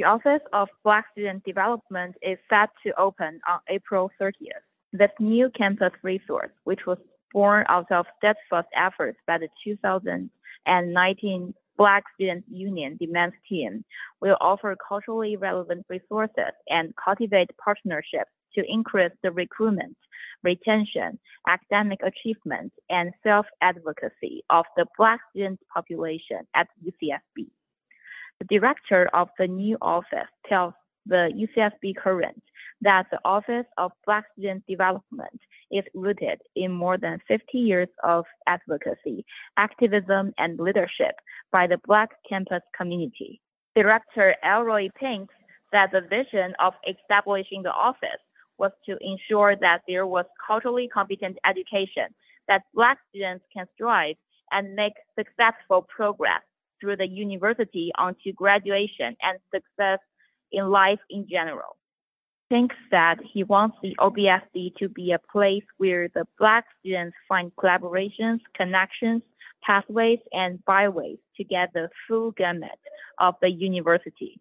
The Office of Black Student Development is set to open on April 30th. This new campus resource, which was born out of steadfast efforts by the 2019 Black Student Union Demands Team, will offer culturally relevant resources and cultivate partnerships to increase the recruitment, retention, academic achievement, and self-advocacy of the Black student population at UCSB. The director of the new office tells the UCSB Current that the Office of Black Student Development is rooted in more than 50 years of advocacy, activism, and leadership by the Black campus community. Director Elroy Pinks said the vision of establishing the office was to ensure that there was culturally competent education, that Black students can strive and make successful progress through the university onto graduation and success in life in general. Thinks that he wants the OBSD to be a place where the Black students find collaborations, connections, pathways, and byways to get the full gamut of the university.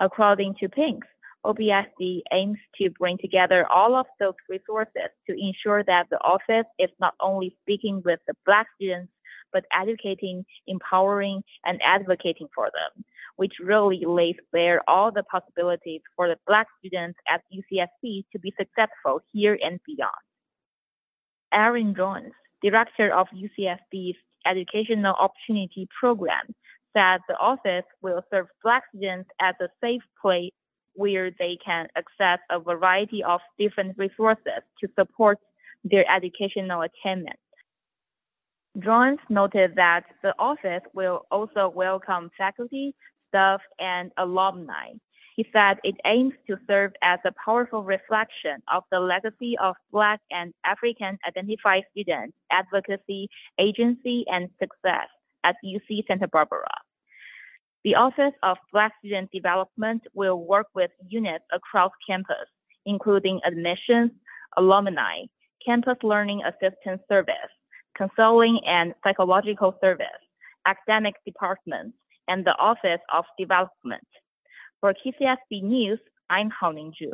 According to Pinks, OBSD aims to bring together all of those resources to ensure that the office is not only speaking with the Black students, but educating, empowering, and advocating for them, which really lays bare all the possibilities for the Black students at UCSB to be successful here and beyond. Aaron Jones, director of UCSB's Educational Opportunity Program, said the office will serve Black students as a safe place where they can access a variety of different resources to support their educational attainment. Jones noted that the office will also welcome faculty, staff, and alumni. He said it aims to serve as a powerful reflection of the legacy of Black and African identified students, advocacy, agency, and success at UC Santa Barbara. The Office of Black Student Development will work with units across campus, including admissions, alumni, campus learning assistance service, counseling and psychological service, academic departments, and the Office of Development. For KCSB News, I'm Hao Ningzhu.